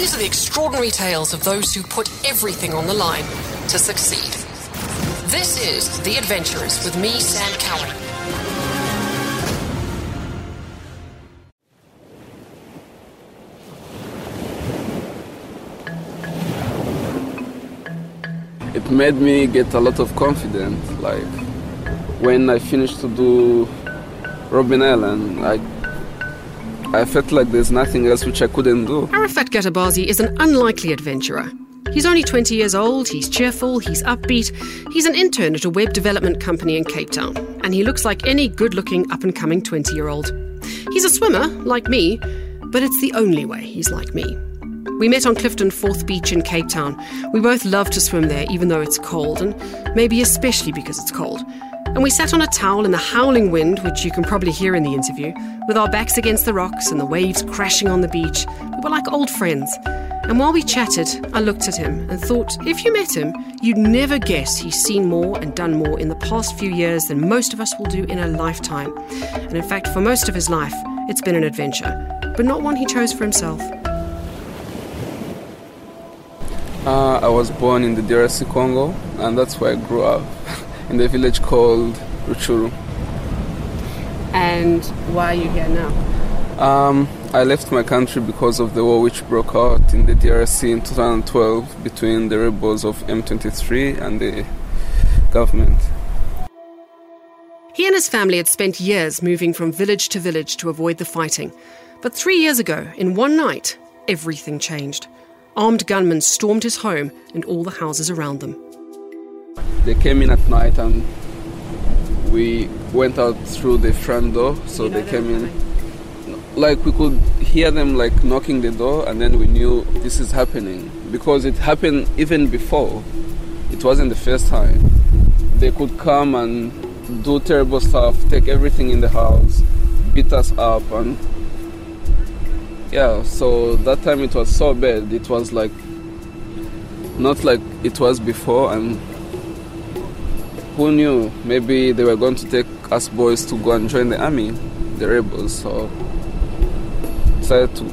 These are the extraordinary tales of those who put everything on the line to succeed. This is The Adventurers with me, Sam Cowan. It made me get a lot of confidence. Like when I finished to do Robben Island, I I felt like there's nothing else which I couldn't do. Arafat Gatabazi is an unlikely adventurer. He's only 20 years old, he's cheerful, he's upbeat, he's an intern at a web development company in Cape Town, and he looks like any good looking up and coming 20 year old. He's a swimmer, like me, but it's the only way he's like me. We met on Clifton Fourth Beach in Cape Town. We both love to swim there, even though it's cold, and maybe especially because it's cold. And we sat on a towel in the howling wind, which you can probably hear in the interview, with our backs against the rocks and the waves crashing on the beach. We were like old friends. And while we chatted, I looked at him and thought, if you met him, you'd never guess he's seen more and done more in the past few years than most of us will do in a lifetime. And in fact, for most of his life, it's been an adventure, but not one he chose for himself. Uh, I was born in the DRC Congo, and that's where I grew up, in the village called Rutshuru. And why are you here now? Um, I left my country because of the war which broke out in the DRC in 2012 between the rebels of M23 and the government. He and his family had spent years moving from village to village to avoid the fighting. But three years ago, in one night, everything changed. Armed gunmen stormed his home and all the houses around them. They came in at night and we went out through the front door, so they came in. Like we could hear them like knocking the door, and then we knew this is happening because it happened even before. It wasn't the first time. They could come and do terrible stuff, take everything in the house, beat us up, and yeah. So that time it was so bad. It was like not like it was before, and who knew? Maybe they were going to take us boys to go and join the army, the rebels. So decided to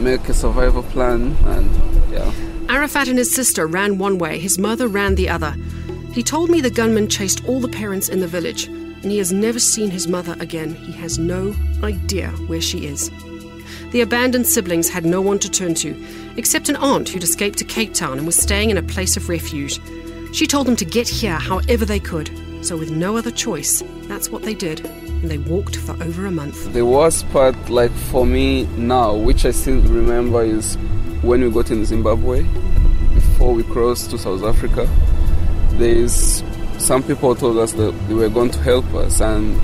make a survival plan, and yeah. Arafat and his sister ran one way, his mother ran the other. He told me the gunman chased all the parents in the village, and he has never seen his mother again. He has no idea where she is. The abandoned siblings had no one to turn to, except an aunt who'd escaped to Cape Town and was staying in a place of refuge. She told them to get here however they could, so with no other choice, that's what they did, and they walked for over a month. The worst part, like for me now, which I still remember, is when we got in Zimbabwe, before we crossed to South Africa. There's some people told us that they were going to help us, and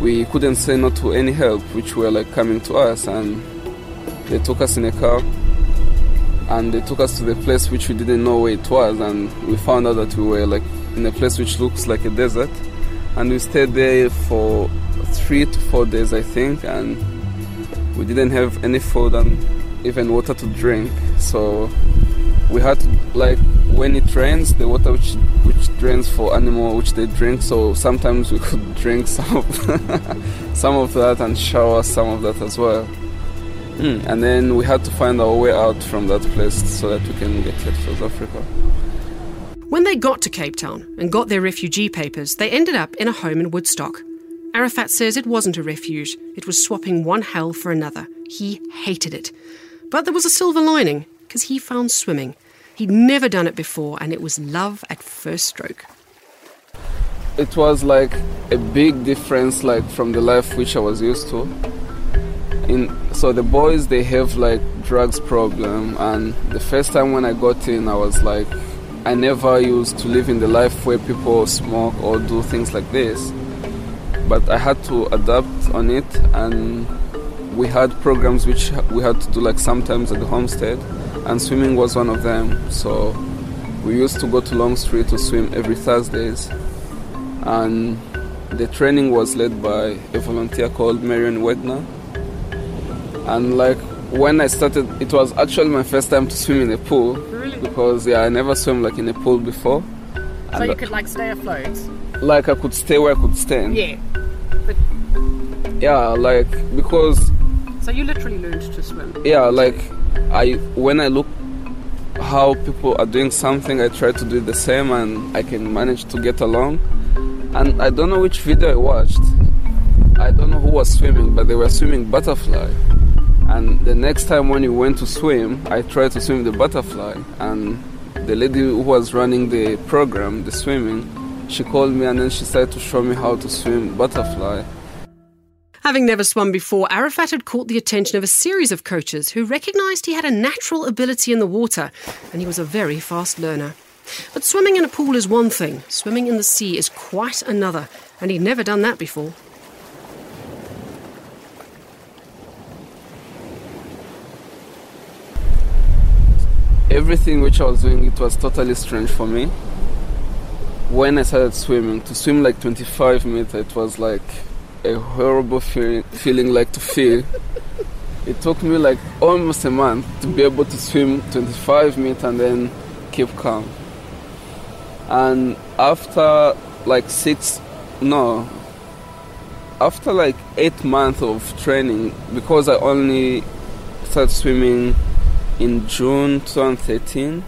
we couldn't say no to any help, which were like coming to us, and they took us in a car, and they took us to the place which we didn't know where it was, and we found out that we were like in a place which looks like a desert, and we stayed there for three to four days, I think, and we didn't have any food and even water to drink. So we had like when it rains, the water which which drains for animal which they drink. So sometimes we could drink some of some of that and shower some of that as well. Mm. And then we had to find our way out from that place so that we can get to South Africa. When they got to Cape Town and got their refugee papers, they ended up in a home in Woodstock. Arafat says it wasn't a refuge, it was swapping one hell for another. He hated it. But there was a silver lining, because he found swimming. He'd never done it before, and it was love at first stroke. It was like a big difference, like from the life which I was used to. In so the boys they have like drugs problem, and the first time when I got in, I was like, I never used to live in the life where people smoke or do things like this. But I had to adapt on it, and we had programs which we had to do like sometimes at the homestead, and swimming was one of them. So we used to go to Long Street to swim every Thursdays, and the training was led by a volunteer called Marion Wagner. And like when I started, it was actually my first time to swim in a pool Really? because yeah, I never swam like in a pool before. So you uh, could like stay afloat? Like I could stay where I could stand. Yeah. Yeah, like because So you literally learned to swim. yeah, like I when I look how people are doing something, I try to do the same, and I can manage to get along. And I don't know which video I watched. I don't know who was swimming, but they were swimming butterfly. And the next time when you went to swim, I tried to swim the butterfly, and the lady who was running the program, the swimming, she called me and then she started to show me how to swim butterfly. Having never swum before, Arafat had caught the attention of a series of coaches who recognised he had a natural ability in the water and he was a very fast learner. But swimming in a pool is one thing, swimming in the sea is quite another, and he'd never done that before. Everything which I was doing, it was totally strange for me. When I started swimming, to swim like 25 meters, it was like a horrible feeling, feeling like to feel. It took me like almost a month to be able to swim 25 meters and then keep calm. And after like six, no, after like eight months of training, because I only started swimming in June 2013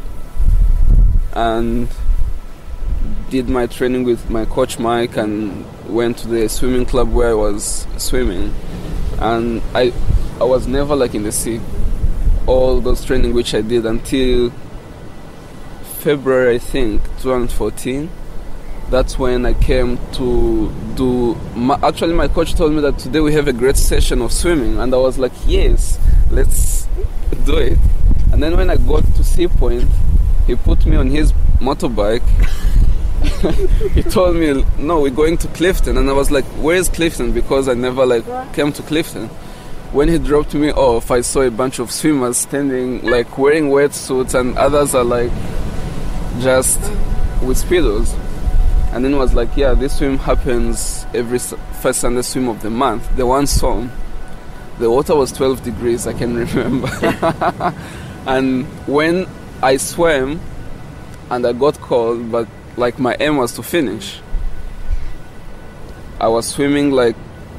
and did my training with my coach Mike and went to the swimming club where I was swimming, and I I was never like in the sea. All those training which I did until February, I think, 2014. That's when I came to do. My, actually, my coach told me that today we have a great session of swimming, and I was like, yes, let's do it. And then when I got to Sea Point, he put me on his motorbike he told me, "No, we're going to Clifton," and I was like, "Where is Clifton?" Because I never like came to Clifton. When he dropped me off, I saw a bunch of swimmers standing, like wearing wetsuits, and others are like just with speedos. And then it was like, "Yeah, this swim happens every first Sunday swim of the month." The one song, the water was 12 degrees. I can remember. and when I swam, and I got cold, but like my aim was to finish. I was swimming like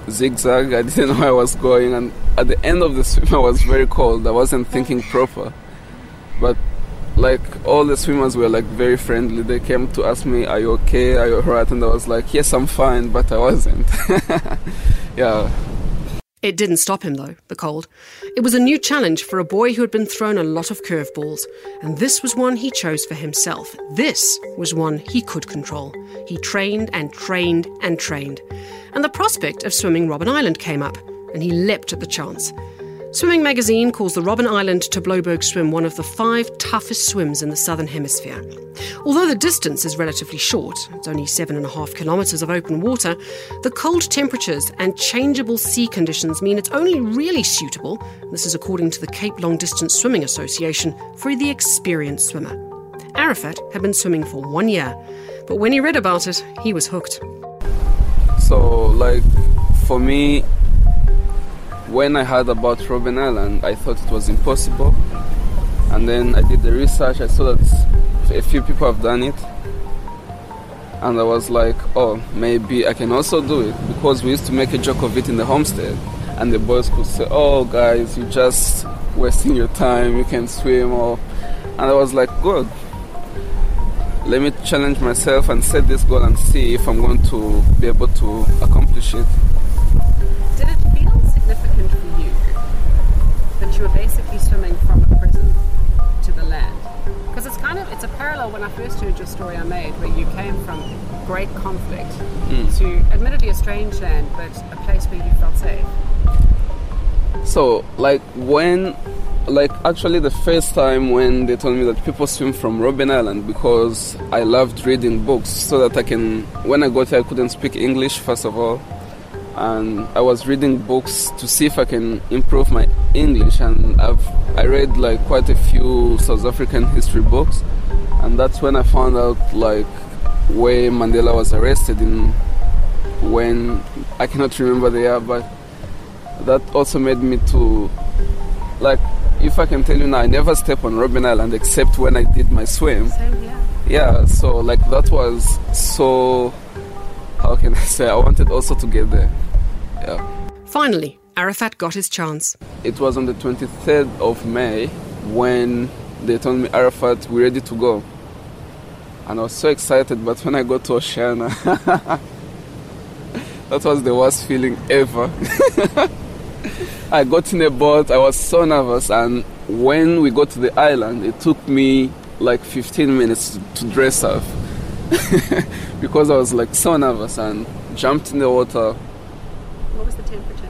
zigzag. I didn't know where I was going, and at the end of the swim, I was very cold. I wasn't thinking proper, but like all the swimmers were like very friendly. They came to ask me, "Are you okay? Are you alright?" And I was like, "Yes, I'm fine," but I wasn't. yeah. It didn't stop him, though, the cold. It was a new challenge for a boy who had been thrown a lot of curveballs, and this was one he chose for himself. This was one he could control. He trained and trained and trained. And the prospect of swimming Robben Island came up, and he leapt at the chance. Swimming magazine calls the Robben Island to Blouberg swim one of the five toughest swims in the southern hemisphere. Although the distance is relatively short, it's only seven and a half kilometres of open water, the cold temperatures and changeable sea conditions mean it's only really suitable, this is according to the Cape Long Distance Swimming Association, for the experienced swimmer. Arafat had been swimming for one year, but when he read about it, he was hooked. So, like, for me, when I heard about Robben Island, I thought it was impossible. And then I did the research, I saw that a few people have done it. And I was like, oh, maybe I can also do it. Because we used to make a joke of it in the homestead. And the boys could say, oh, guys, you're just wasting your time, you can swim. Or... And I was like, good. Let me challenge myself and set this goal and see if I'm going to be able to accomplish it that you were basically swimming from a prison to the land? Because it's kind of it's a parallel when I first heard your story I made, where you came from great conflict mm. to admittedly a strange land, but a place where you felt safe. So, like when like actually the first time when they told me that people swim from Robben Island because I loved reading books so that I can when I got here I couldn't speak English first of all and I was reading books to see if I can improve my English. And I've I read like quite a few South African history books, and that's when I found out like where Mandela was arrested in when I cannot remember the year, but that also made me to like if I can tell you now, I never step on Robben Island except when I did my swim. Same, yeah. Yeah, so like that was so. How can I say? I wanted also to get there. Yeah. Finally, Arafat got his chance. It was on the 23rd of May when they told me, Arafat, we're ready to go. And I was so excited, but when I got to Oceana, that was the worst feeling ever. I got in a boat, I was so nervous, and when we got to the island, it took me like 15 minutes to, to dress up because I was like so nervous and jumped in the water. What was the temperature?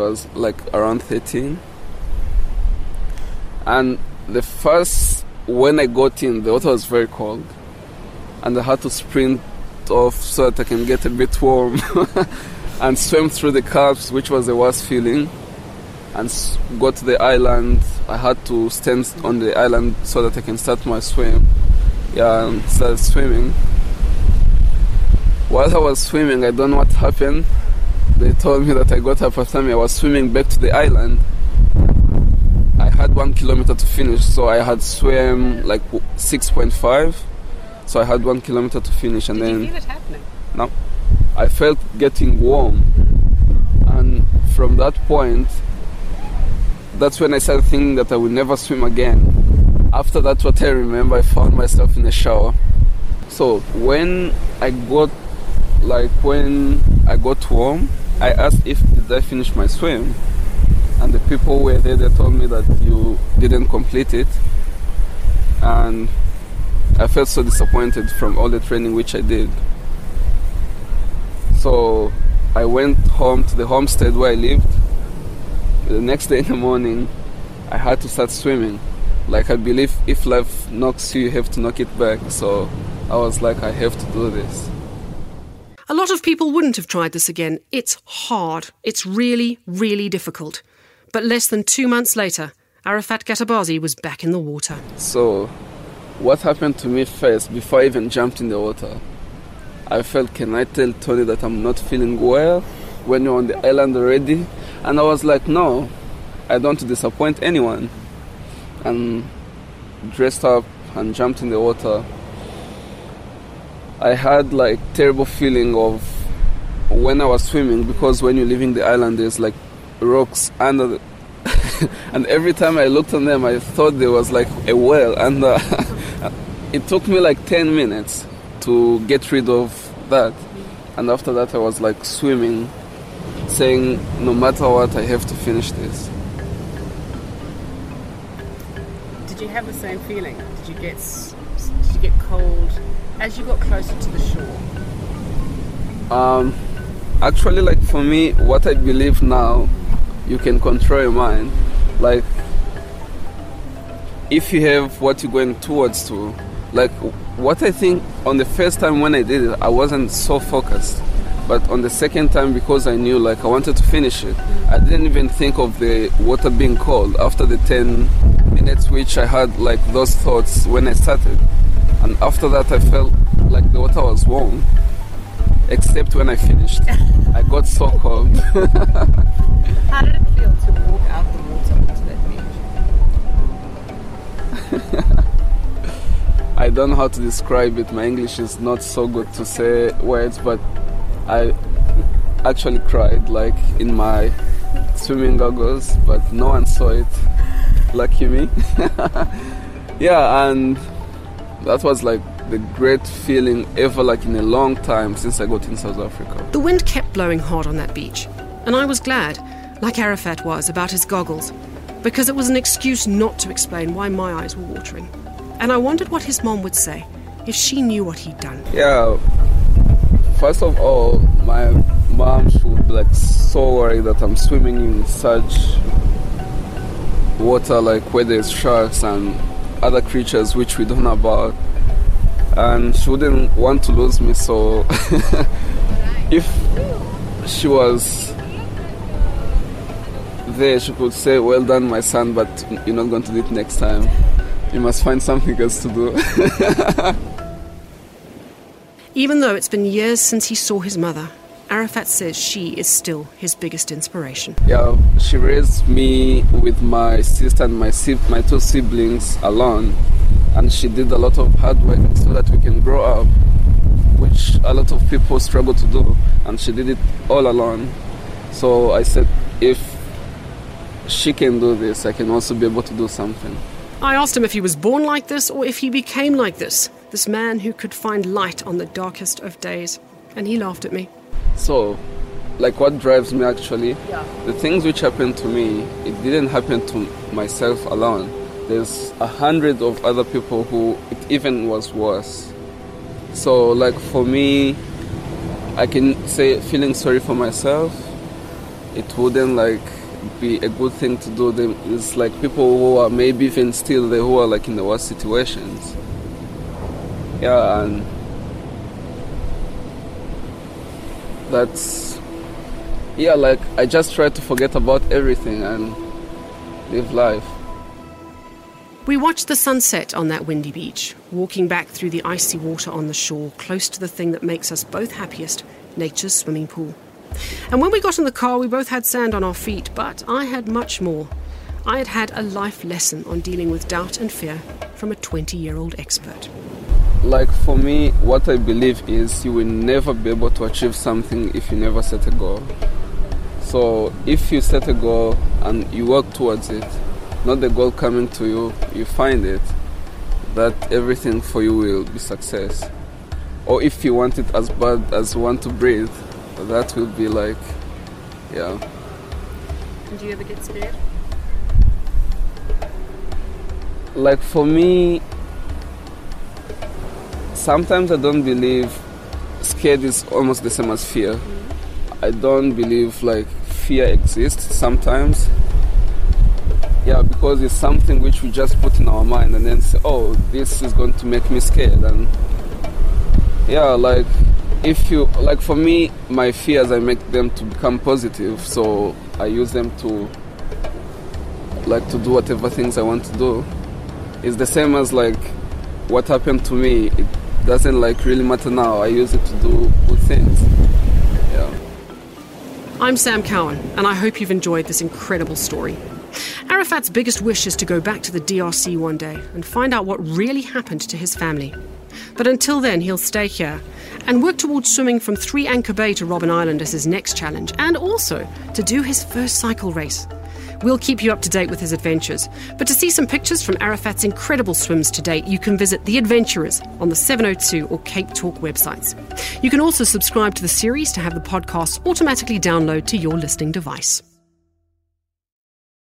Was like around 13. And the first, when I got in, the water was very cold. And I had to sprint off so that I can get a bit warm and swim through the curves, which was the worst feeling. And got to the island. I had to stand on the island so that I can start my swim. Yeah, and start swimming. While I was swimming, I don't know what happened. They told me that I got hypothermia. I was swimming back to the island. I had one kilometer to finish, so I had swam like 6.5. So I had one kilometer to finish, and Did then you feel it happening? no, I felt getting warm, and from that point, that's when I started thinking that I will never swim again. After that, what I remember, I found myself in a shower. So when I got, like when I got warm, I asked if did I finish my swim, and the people were there. They told me that you didn't complete it, and I felt so disappointed from all the training which I did. So I went home to the homestead where I lived. The next day in the morning, I had to start swimming. Like I believe if life knocks you, you have to knock it back. So I was like, I have to do this. A lot of people wouldn't have tried this again. It's hard. It's really, really difficult. But less than two months later, Arafat Gatabazi was back in the water. So, what happened to me first before I even jumped in the water? I felt, can I tell Tony that I'm not feeling well when you're on the island already? And I was like, no, I don't want to disappoint anyone. And dressed up and jumped in the water. I had like terrible feeling of when I was swimming because when you're leaving the island, there's like rocks under the and every time I looked on them, I thought there was like a whale, and uh, it took me like 10 minutes to get rid of that. And after that, I was like swimming, saying, no matter what, I have to finish this. Did you have the same feeling? Did you get did you get cold as you got closer to the shore? Um, actually, like for me, what I believe now, you can control your mind. Like, if you have what you're going towards to, like what I think on the first time when I did it, I wasn't so focused. But on the second time, because I knew like I wanted to finish it, I didn't even think of the water being cold after the 10 minutes, which I had like those thoughts when I started. And after that, I felt like the water was warm except when I finished. I got so cold. How did it feel to walk out the water onto that beach? I don't know how to describe it. My English is not so good to say words, but I actually cried like in my swimming goggles, but no one saw it. Lucky me. yeah, and that was like the great feeling ever like in a long time since I got in South Africa. The wind kept blowing hard on that beach, and I was glad, like Arafat was, about his goggles, because it was an excuse not to explain why my eyes were watering. And I wondered what his mom would say if she knew what he'd done. Yeah. First of all, my mom she would be like so worried that I'm swimming in such water like where there's sharks and other creatures which we don't know about. And she wouldn't want to lose me so if she was there she could say, Well done my son, but you're not going to do it next time. You must find something else to do. Even though it's been years since he saw his mother, Arafat says she is still his biggest inspiration. Yeah, she raised me with my sister and my my two siblings alone, and she did a lot of hard work so that we can grow up, which a lot of people struggle to do, and she did it all alone. So I said, if she can do this, I can also be able to do something. I asked him if he was born like this or if he became like this, this man who could find light on the darkest of days. And he laughed at me. So, like what drives me actually, Yeah. the things which happened to me, it didn't happen to myself alone. There's a hundred of other people who it even was worse. So, like for me, I can say feeling sorry for myself, it wouldn't like be a good thing to do. Them it's like people who are maybe even still there who are like in the worst situations. Yeah, and that's yeah like i just try to forget about everything and live life We watched the sunset on that windy beach, walking back through the icy water on the shore, close to the thing that makes us both happiest nature's swimming pool. And when we got in the car, we both had sand on our feet, but I had much more. I had had a life lesson on dealing with doubt and fear from a 20 year old expert. like for me what i believe is you will never be able to achieve something if you never set a goal so if you set a goal and you work towards it not the goal coming to you you find it that everything for you will be success or if you want it as bad as you want to breathe that will be like yeah Do you ever get scared? Like for me sometimes i don't believe scared is almost the same as fear. I don't believe like fear exists sometimes. Yeah because it's something which we just put in our mind and then say oh this is going to make me scared. And yeah like if you like for me my fears i make them to become positive. So i use them to like to do whatever things i want to do it's the same as like what happened to me it doesn't like really matter now i use it to do good things yeah I'm Sam Cowan, and I hope you've enjoyed this incredible story. Arafat's biggest wish is to go back to the DRC one day and find out what really happened to his family. But until then, he'll stay here and work towards swimming from Three Anchor Bay to Robben Island as his next challenge, and also to do his first cycle race. We'll keep you up to date with his adventures. But to see some pictures from Arafat's incredible swims to date, you can visit The Adventurers on the 702 or Cape Talk websites. You can also subscribe to the series to have the podcast automatically download to your listening device.